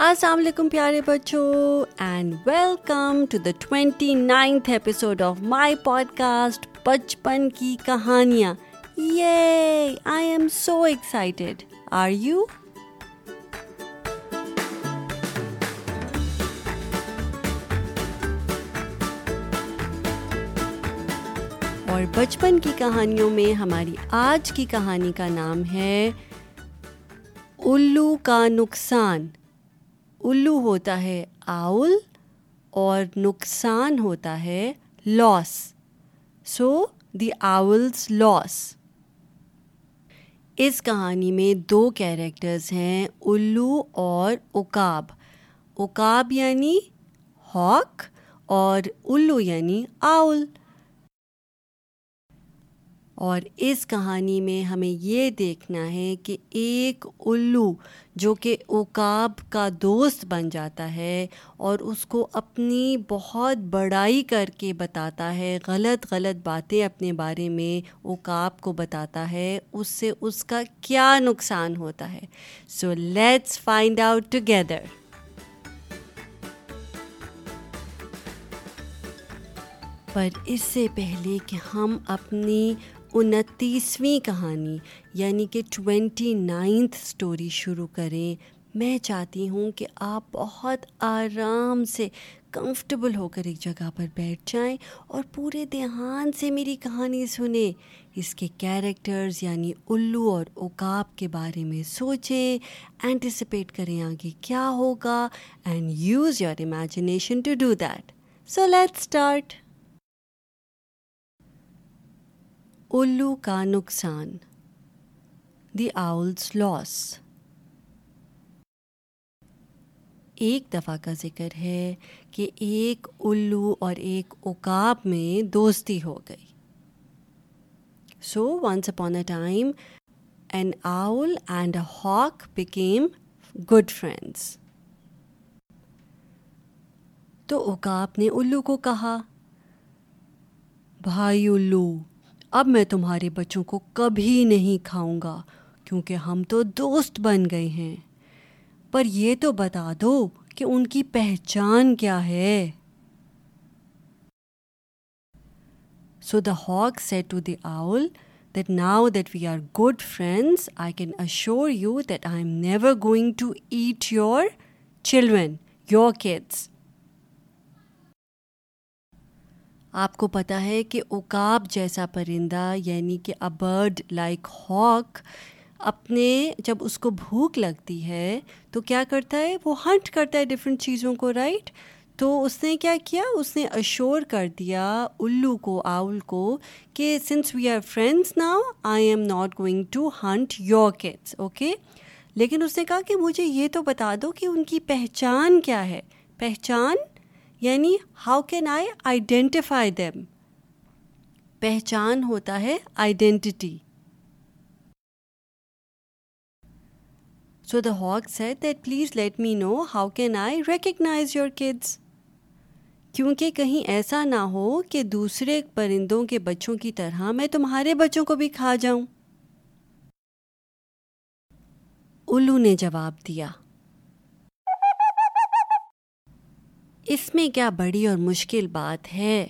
السلام علیکم پیارے بچوں and welcome to the twenty ninth episode of my podcast بچپن کی کہانیاں یہ I am so excited are you اور بچپن کی کہانیوں میں ہماری آج کی کہانی کا نام ہے، الو کا نقصان. الو ہوتا ہے آؤل اور نقصان ہوتا ہے لاس۔ سو دی آولس لاس۔ اس کہانی میں دو کیریکٹرز ہیں، الو اور اکاب۔ اکاب یعنی ہاک اور الو یعنی آؤل۔ اور اس کہانی میں ہمیں یہ دیکھنا ہے کہ ایک الو جو کہ اوکاب کا دوست بن جاتا ہے اور اس کو اپنی بہت بڑائی کر کے بتاتا ہے، غلط غلط باتیں اپنے بارے میں اوکاب کو بتاتا ہے، اس سے اس کا کیا نقصان ہوتا ہے؟ So let's find out together پر اس سے پہلے کہ ہم اپنی انتیسویں کہانی یعنی کہ ٹوینٹی نائنتھ اسٹوری شروع کریں۔ میں چاہتی ہوں کہ آپ بہت آرام سے کمفرٹیبل ہو کر ایک جگہ پر بیٹھ جائیں اور پورے دھیان سے میری کہانی سنیں۔ اس کے کیریکٹرز یعنی الو اور اوکاب کے بارے میں سوچیں اینٹیسپیٹ کریں آگے کیا ہوگا and use your imagination to do that so let start الو کا نقصان۔ دی آؤلس لاس۔ ایک دفعہ کا ذکر ہے کہ ایک الو اور ایک اوکاب میں دوستی ہو گئی۔ So once upon a time an owl and a hawk became good friends تو اوکاب نے الو کو کہا، بھائی الو اب میں تمہارے بچوں کو کبھی نہیں کھاؤں گا، کیونکہ ہم تو دوست بن گئے ہیں۔ پر یہ تو بتا دو کہ ان کی پہچان کیا ہے۔ So the hawk said to the owl that now that we are good friends I can assure you that I am never going to eat your children your kids آپ کو پتہ ہے کہ اکاب جیسا پرندہ یعنی کہ ا برڈ لائک ہاک اپنے جب اس کو بھوک لگتی ہے تو کیا کرتا ہے؟ وہ ہنٹ کرتا ہے ڈفرینٹ چیزوں کو رائٹ تو اس نے کیا کیا؟ اس نے اشور کر دیا الو کو آؤل کو کہ since we are friends now I am not going to hunt your kids okay لیکن اس نے کہا کہ مجھے یہ تو بتا دو کہ ان کی پہچان کیا ہے۔ پہچان یعنی how can I identify them پہچان ہوتا ہے identity so the hawk said that please let me know how can I recognise your kids کیونکہ کہیں ایسا نہ ہو کہ دوسرے پرندوں کے بچوں کی طرح میں تمہارے بچوں کو بھی کھا جاؤں۔ الو نے جواب دیا اس میں کیا بڑی اور مشکل بات ہے؟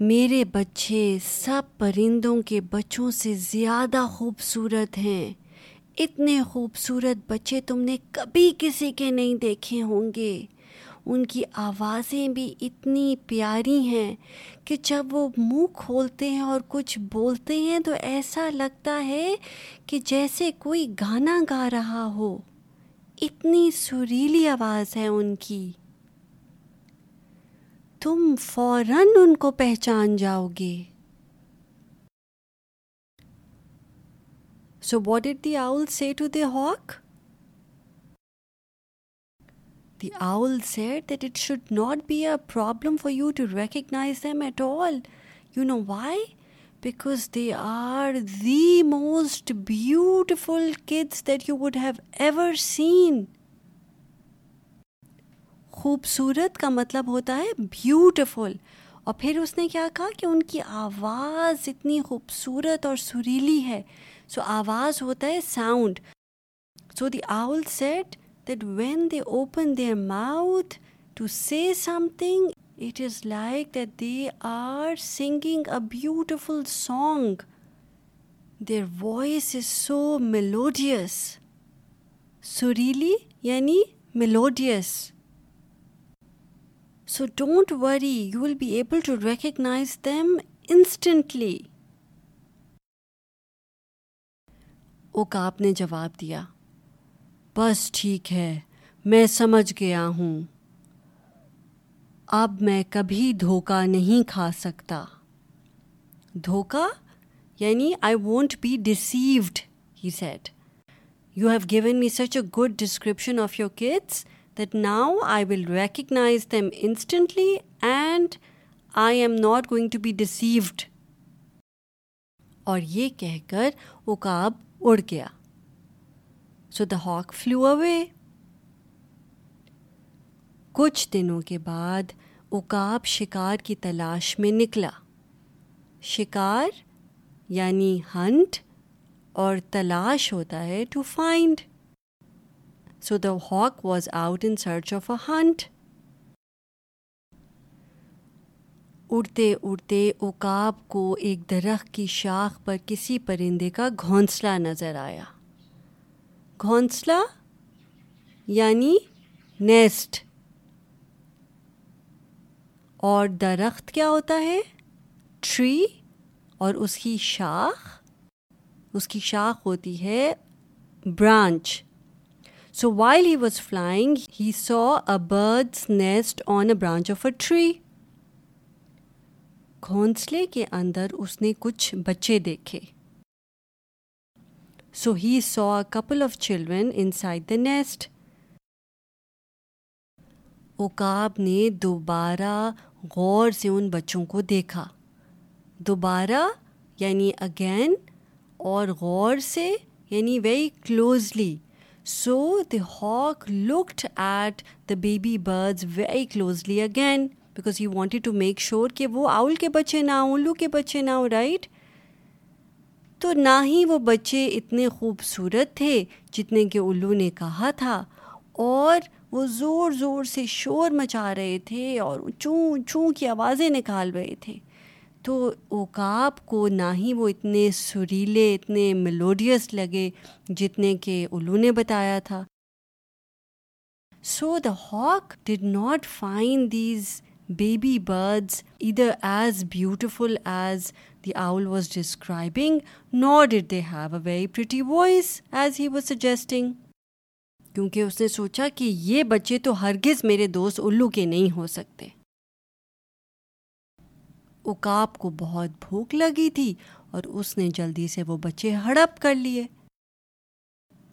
میرے بچے سب پرندوں کے بچوں سے زیادہ خوبصورت ہیں۔ اتنے خوبصورت بچے تم نے کبھی کسی کے نہیں دیکھے ہوں گے۔ ان کی آوازیں بھی اتنی پیاری ہیں کہ جب وہ منہ کھولتے ہیں اور کچھ بولتے ہیں تو ایسا لگتا ہے کہ جیسے کوئی گانا گا رہا ہو۔ اتنی سریلی آواز ہے ان کی۔ تم فوراً ان کو پہچان جاؤ گے۔ So what did the owl سے to the hawk the owl said that it should not be a problem for you to recognise them at all you know why because they are the most beautiful kids that you would have ever seen خوبصورت کا مطلب ہوتا ہے beautiful اور پھر اس نے کیا کہا کہ ان کی آواز اتنی خوبصورت اور سریلی ہے. سو so, آواز ہوتا ہے sound so the owl said that when they open their mouth to say something it is like that they are singing a beautiful song their voice is so melodious سریلی یعنی melodious so don't worry you will be able to recognise them instantly okapi نے جواب دیا بس ٹھیک ہے میں سمجھ گیا ہوں اب میں کبھی دھوکہ نہیں کھا سکتا دھوکا یعنی I won't be deceived he said you have given me such a good description of your kids that now I will recognise them instantly and I am not going to be deceived اور یہ کہہ کر وہ کاب اڑ گیا۔ سو the ہاک flu اوے کچھ دنوں کے بعد اوکاب شکار کی تلاش میں نکلا۔ شکار یعنی ہنٹ اور تلاش ہوتا ہے to find so the hawk was out in search of a hunt اڑتے اڑتے اوکاب کو ایک درخت کی شاخ پر کسی پرندے کا گھونسلا نظر آیا۔ گھونسلا یعنی نیسٹ۔ اور درخت کیا ہوتا ہے؟ ٹری۔ اور اس کی شاخ؟ اس کی شاخ ہوتی ہے branch. So while he was flying he saw a birds nest on a branch of a tree گھونسلے کے اندر اس نے کچھ بچے دیکھے so he saw a couple of children inside the nest اوکاب نے دوبارہ غور سے ان بچوں کو دیکھا دوبارہ یعنی اگین اور غور سے یعنی very closely so the hawk looked at the baby birds very closely again because you wanted to make sure کہ وہ آؤل کے بچے نہ ہوں الو کے بچے نہ ہوں رائٹ تو نہ ہی وہ بچے اتنے خوبصورت تھے جتنے کہ الو نے کہا تھا، اور وہ زور زور سے شور مچا رہے تھے اور چوں چوں کی آوازیں نکال رہے تھے۔ تو اوکاب کو نہ ہی وہ اتنے سریلے، اتنے میلوڈیس لگے جتنے کہ الو نے بتایا تھا۔ So the hawk did not find these baby birds either as beautiful as the owl was describing nor did they have a very pretty voice as he was suggesting کیونکہ اس نے سوچا کہ یہ بچے تو ہرگز میرے دوست الو کے نہیں ہو سکتے۔ اکاپ کو بہت بھوک لگی تھی اور اس نے جلدی سے وہ بچے ہڑپ کر لیے۔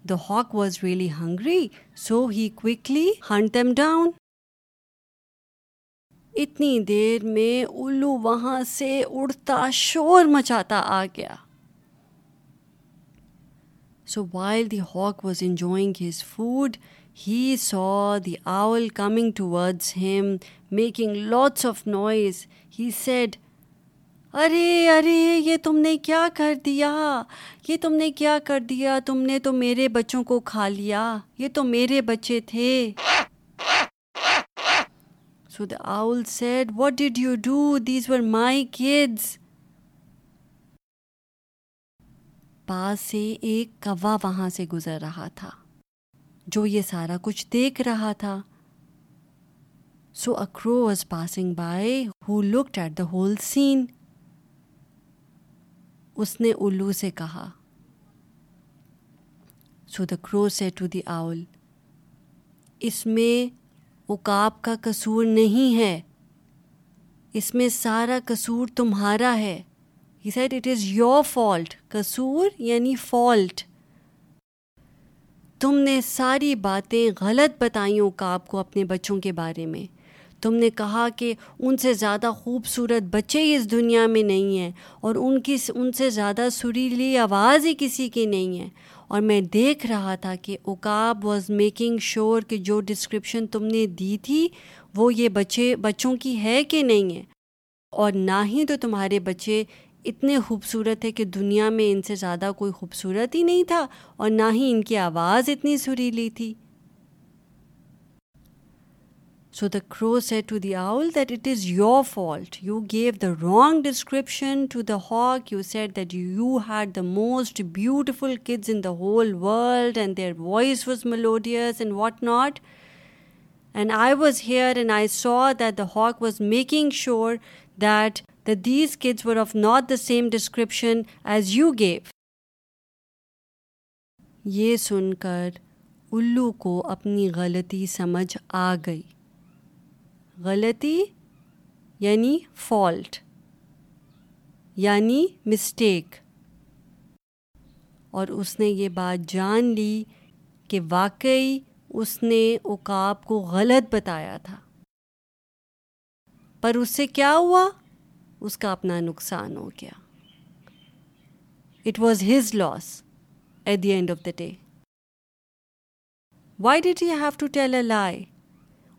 The hawk was really hungry so he quickly hunt them down اتنی دیر میں الو وہاں سے اڑتا شور مچاتا آ گیا۔ So while the hawk was enjoying his food he saw the owl coming towards him making lots of noise he said ارے ارے، یہ تم نے کیا کر دیا؟ یہ تم نے کیا کر دیا؟ تم نے تو میرے بچوں کو کھا لیا۔ یہ تو میرے بچے تھے۔ So the owl said what did you do these were my kids پاس سے ایک کوا وہاں سے گزر رہا تھا، جو یہ سارا کچھ دیکھ رہا تھا۔ So a crow was passing by he looked at the whole scene اس نے الو سے کہا، سو دا کرو سے ٹو دی آؤل، اس میں اکاب کا قصور نہیں ہے، اس میں سارا قصور تمہارا ہے۔ He said it is your fault قصور یعنی فالٹ تم نے ساری باتیں غلط بتائیں اوکاب کو اپنے بچوں کے بارے میں۔ تم نے کہا کہ ان سے زیادہ خوبصورت بچے اس دنیا میں نہیں ہیں اور ان کی ان سے زیادہ سریلی آواز ہی کسی کی نہیں ہے۔ اور میں دیکھ رہا تھا کہ اوکاب واز میکنگ شور کہ جو ڈسکرپشن تم نے دی تھی وہ یہ بچے بچوں کی ہے کہ نہیں ہے۔ اور نہ ہی تو تمہارے بچے اتنے خوبصورت ہے کہ دنیا میں ان سے زیادہ کوئی خوبصورت ہی نہیں تھا اور نہ ہی ان کی آواز اتنی سریلی تھی۔ So the crow said to the owl that it is your fault you gave the wrong description to the hawk you said that you had the most beautiful kids in the whole world and their voice was melodious and what not and I was here and I saw that the hawk was making شور that the these kids were of not the same description as you gave یہ سن کر الو کو اپنی غلطی سمجھ آ گئی۔ غلطی یعنی فالٹ یعنی مسٹیک اور اس نے یہ بات جان لی کہ واقعی اس نے عقاب کو غلط بتایا تھا۔ پر اس سے کیا ہوا؟ اس کا اپنا نقصان ہو گیا۔ It was his loss at the end of the day why did you have to tell a lie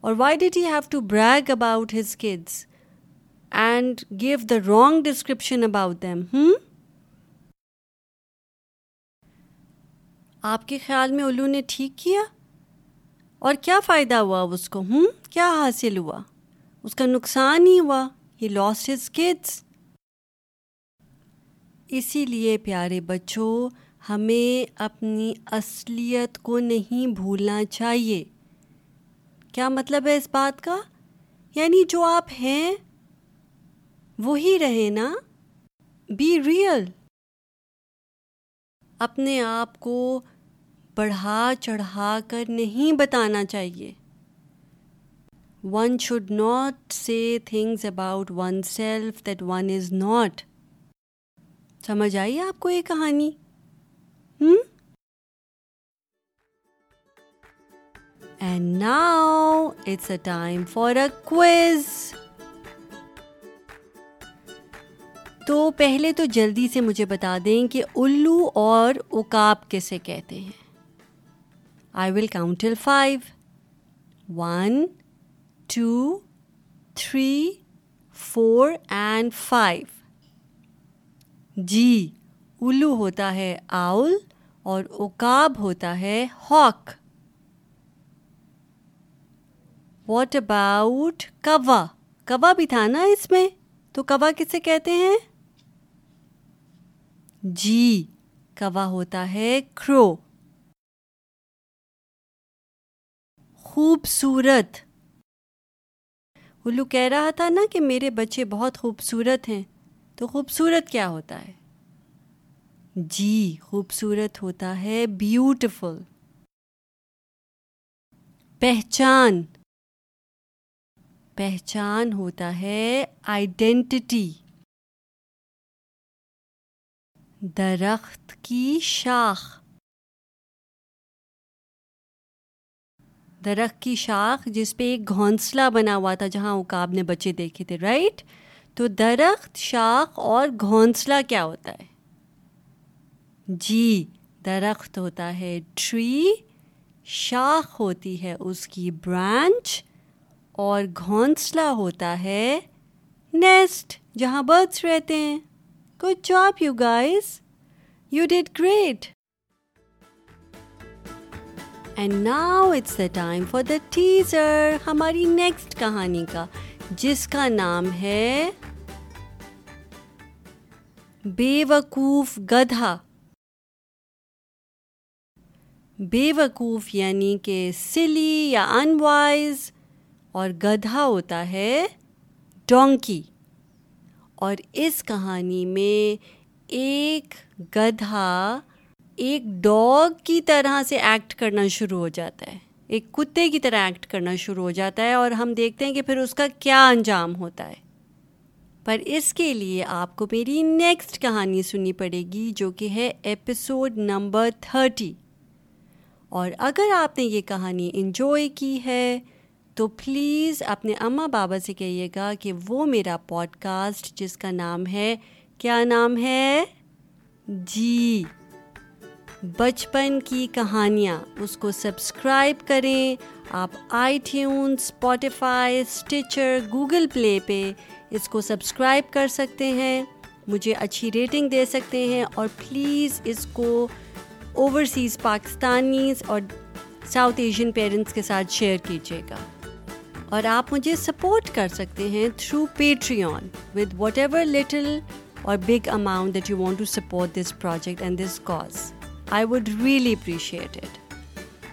or why did you have to brag about his kids and gave the wrong description about them ہوں آپ کے خیال میں الو نے ٹھیک کیا؟ اور کیا فائدہ ہوا اس کو ہوں کیا حاصل ہوا؟ اس کا نقصان ہی ہوا ہی لاسٹ ہز کڈس اسی لیے پیارے بچوں، ہمیں اپنی اصلیت کو نہیں بھولنا چاہیے۔ کیا مطلب ہے اس بات کا؟ یعنی جو آپ ہیں، وہی رہے نا؟ بی ریئل اپنے آپ کو بڑھا چڑھا کر نہیں بتانا چاہیے۔ One should not say things about oneself that one is not سمجھ آئیے آپ کو یہ کہانی؟ ہوں and now it's a time for a quiz تو پہلے تو جلدی سے مجھے بتا دیں کہ الو اور اکاب کسے کہتے ہیں؟ I will count till five one two three four and five جی الو ہوتا ہے آؤل اور اوکاب ہوتا ہے ہاک. واٹ اباؤٹ کوا کوا بھی تھا نا اس میں؟ تو کوا کسے کہتے ہیں؟ جی کوا ہوتا ہے کرو خوبصورت۔ الو کہہ رہا تھا نا کہ میرے بچے بہت خوبصورت ہیں، تو خوبصورت کیا ہوتا ہے؟ جی خوبصورت ہوتا ہے بیوٹیفل پہچان۔ پہچان ہوتا ہے آئیڈینٹی درخت کی شاخ. درخت کی شاخ جس پہ ایک گھونسلہ بنا ہوا تھا جہاں اکاب نے بچے دیکھے تھے رائٹ تو درخت، شاخ اور گھونسلہ کیا ہوتا ہے؟ جی درخت ہوتا ہے ٹری شاخ ہوتی ہے اس کی برانچ اور گھونسلہ ہوتا ہے نیسٹ جہاں برڈس رہتے ہیں۔ Good job you guys you did great and now it's the time for the teaser ہماری نیکسٹ کہانی کا، جس کا نام ہے بے وقوف گدھا۔ بے وقوف یعنی کہ سلی یا ان وائز اور گدھا ہوتا ہے ڈونکی۔ اور اس کہانی میں ایک گدھا ایک ڈاگ کی طرح سے ایکٹ کرنا شروع ہو جاتا ہے۔ ایک کتے کی طرح ایکٹ کرنا شروع ہو جاتا ہے اور ہم دیکھتے ہیں کہ پھر اس کا کیا انجام ہوتا ہے۔ پر اس کے لیے آپ کو میری نیکسٹ کہانی سننی پڑے گی جو کہ ہے ایپیسوڈ نمبر تھرٹی۔ اور اگر آپ نے یہ کہانی انجوائے کی ہے تو پلیز اپنے اماں بابا سے کہیے گا کہ وہ میرا پوڈ کاسٹ جس کا نام ہے، کیا نام ہے؟ جی بچپن کی کہانیاں۔ اس کو سبسکرائب کریں۔ آپ iTunes Spotify Stitcher Google Play پہ اس کو سبسکرائب کر سکتے ہیں۔ مجھے اچھی ریٹنگ دے سکتے ہیں اور پلیز اس کو اوورسیز پاکستانیز اور ساؤتھ ایشین پیرنٹس کے ساتھ شیئر کیجیے گا۔ اور آپ مجھے سپورٹ کر سکتے ہیں through Patreon with whatever little or big amount that you want to support this project and this cause I would really appreciate it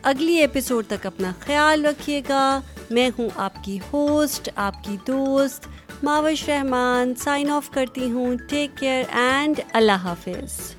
اگلی ایپیسوڈ تک اپنا خیال رکھیے گا۔ میں ہوں آپ کی ہوسٹ آپ کی دوست، ماوش رحمان سائن آف کرتی ہوں۔ ٹیک کیئر اینڈ اللہ حافظ۔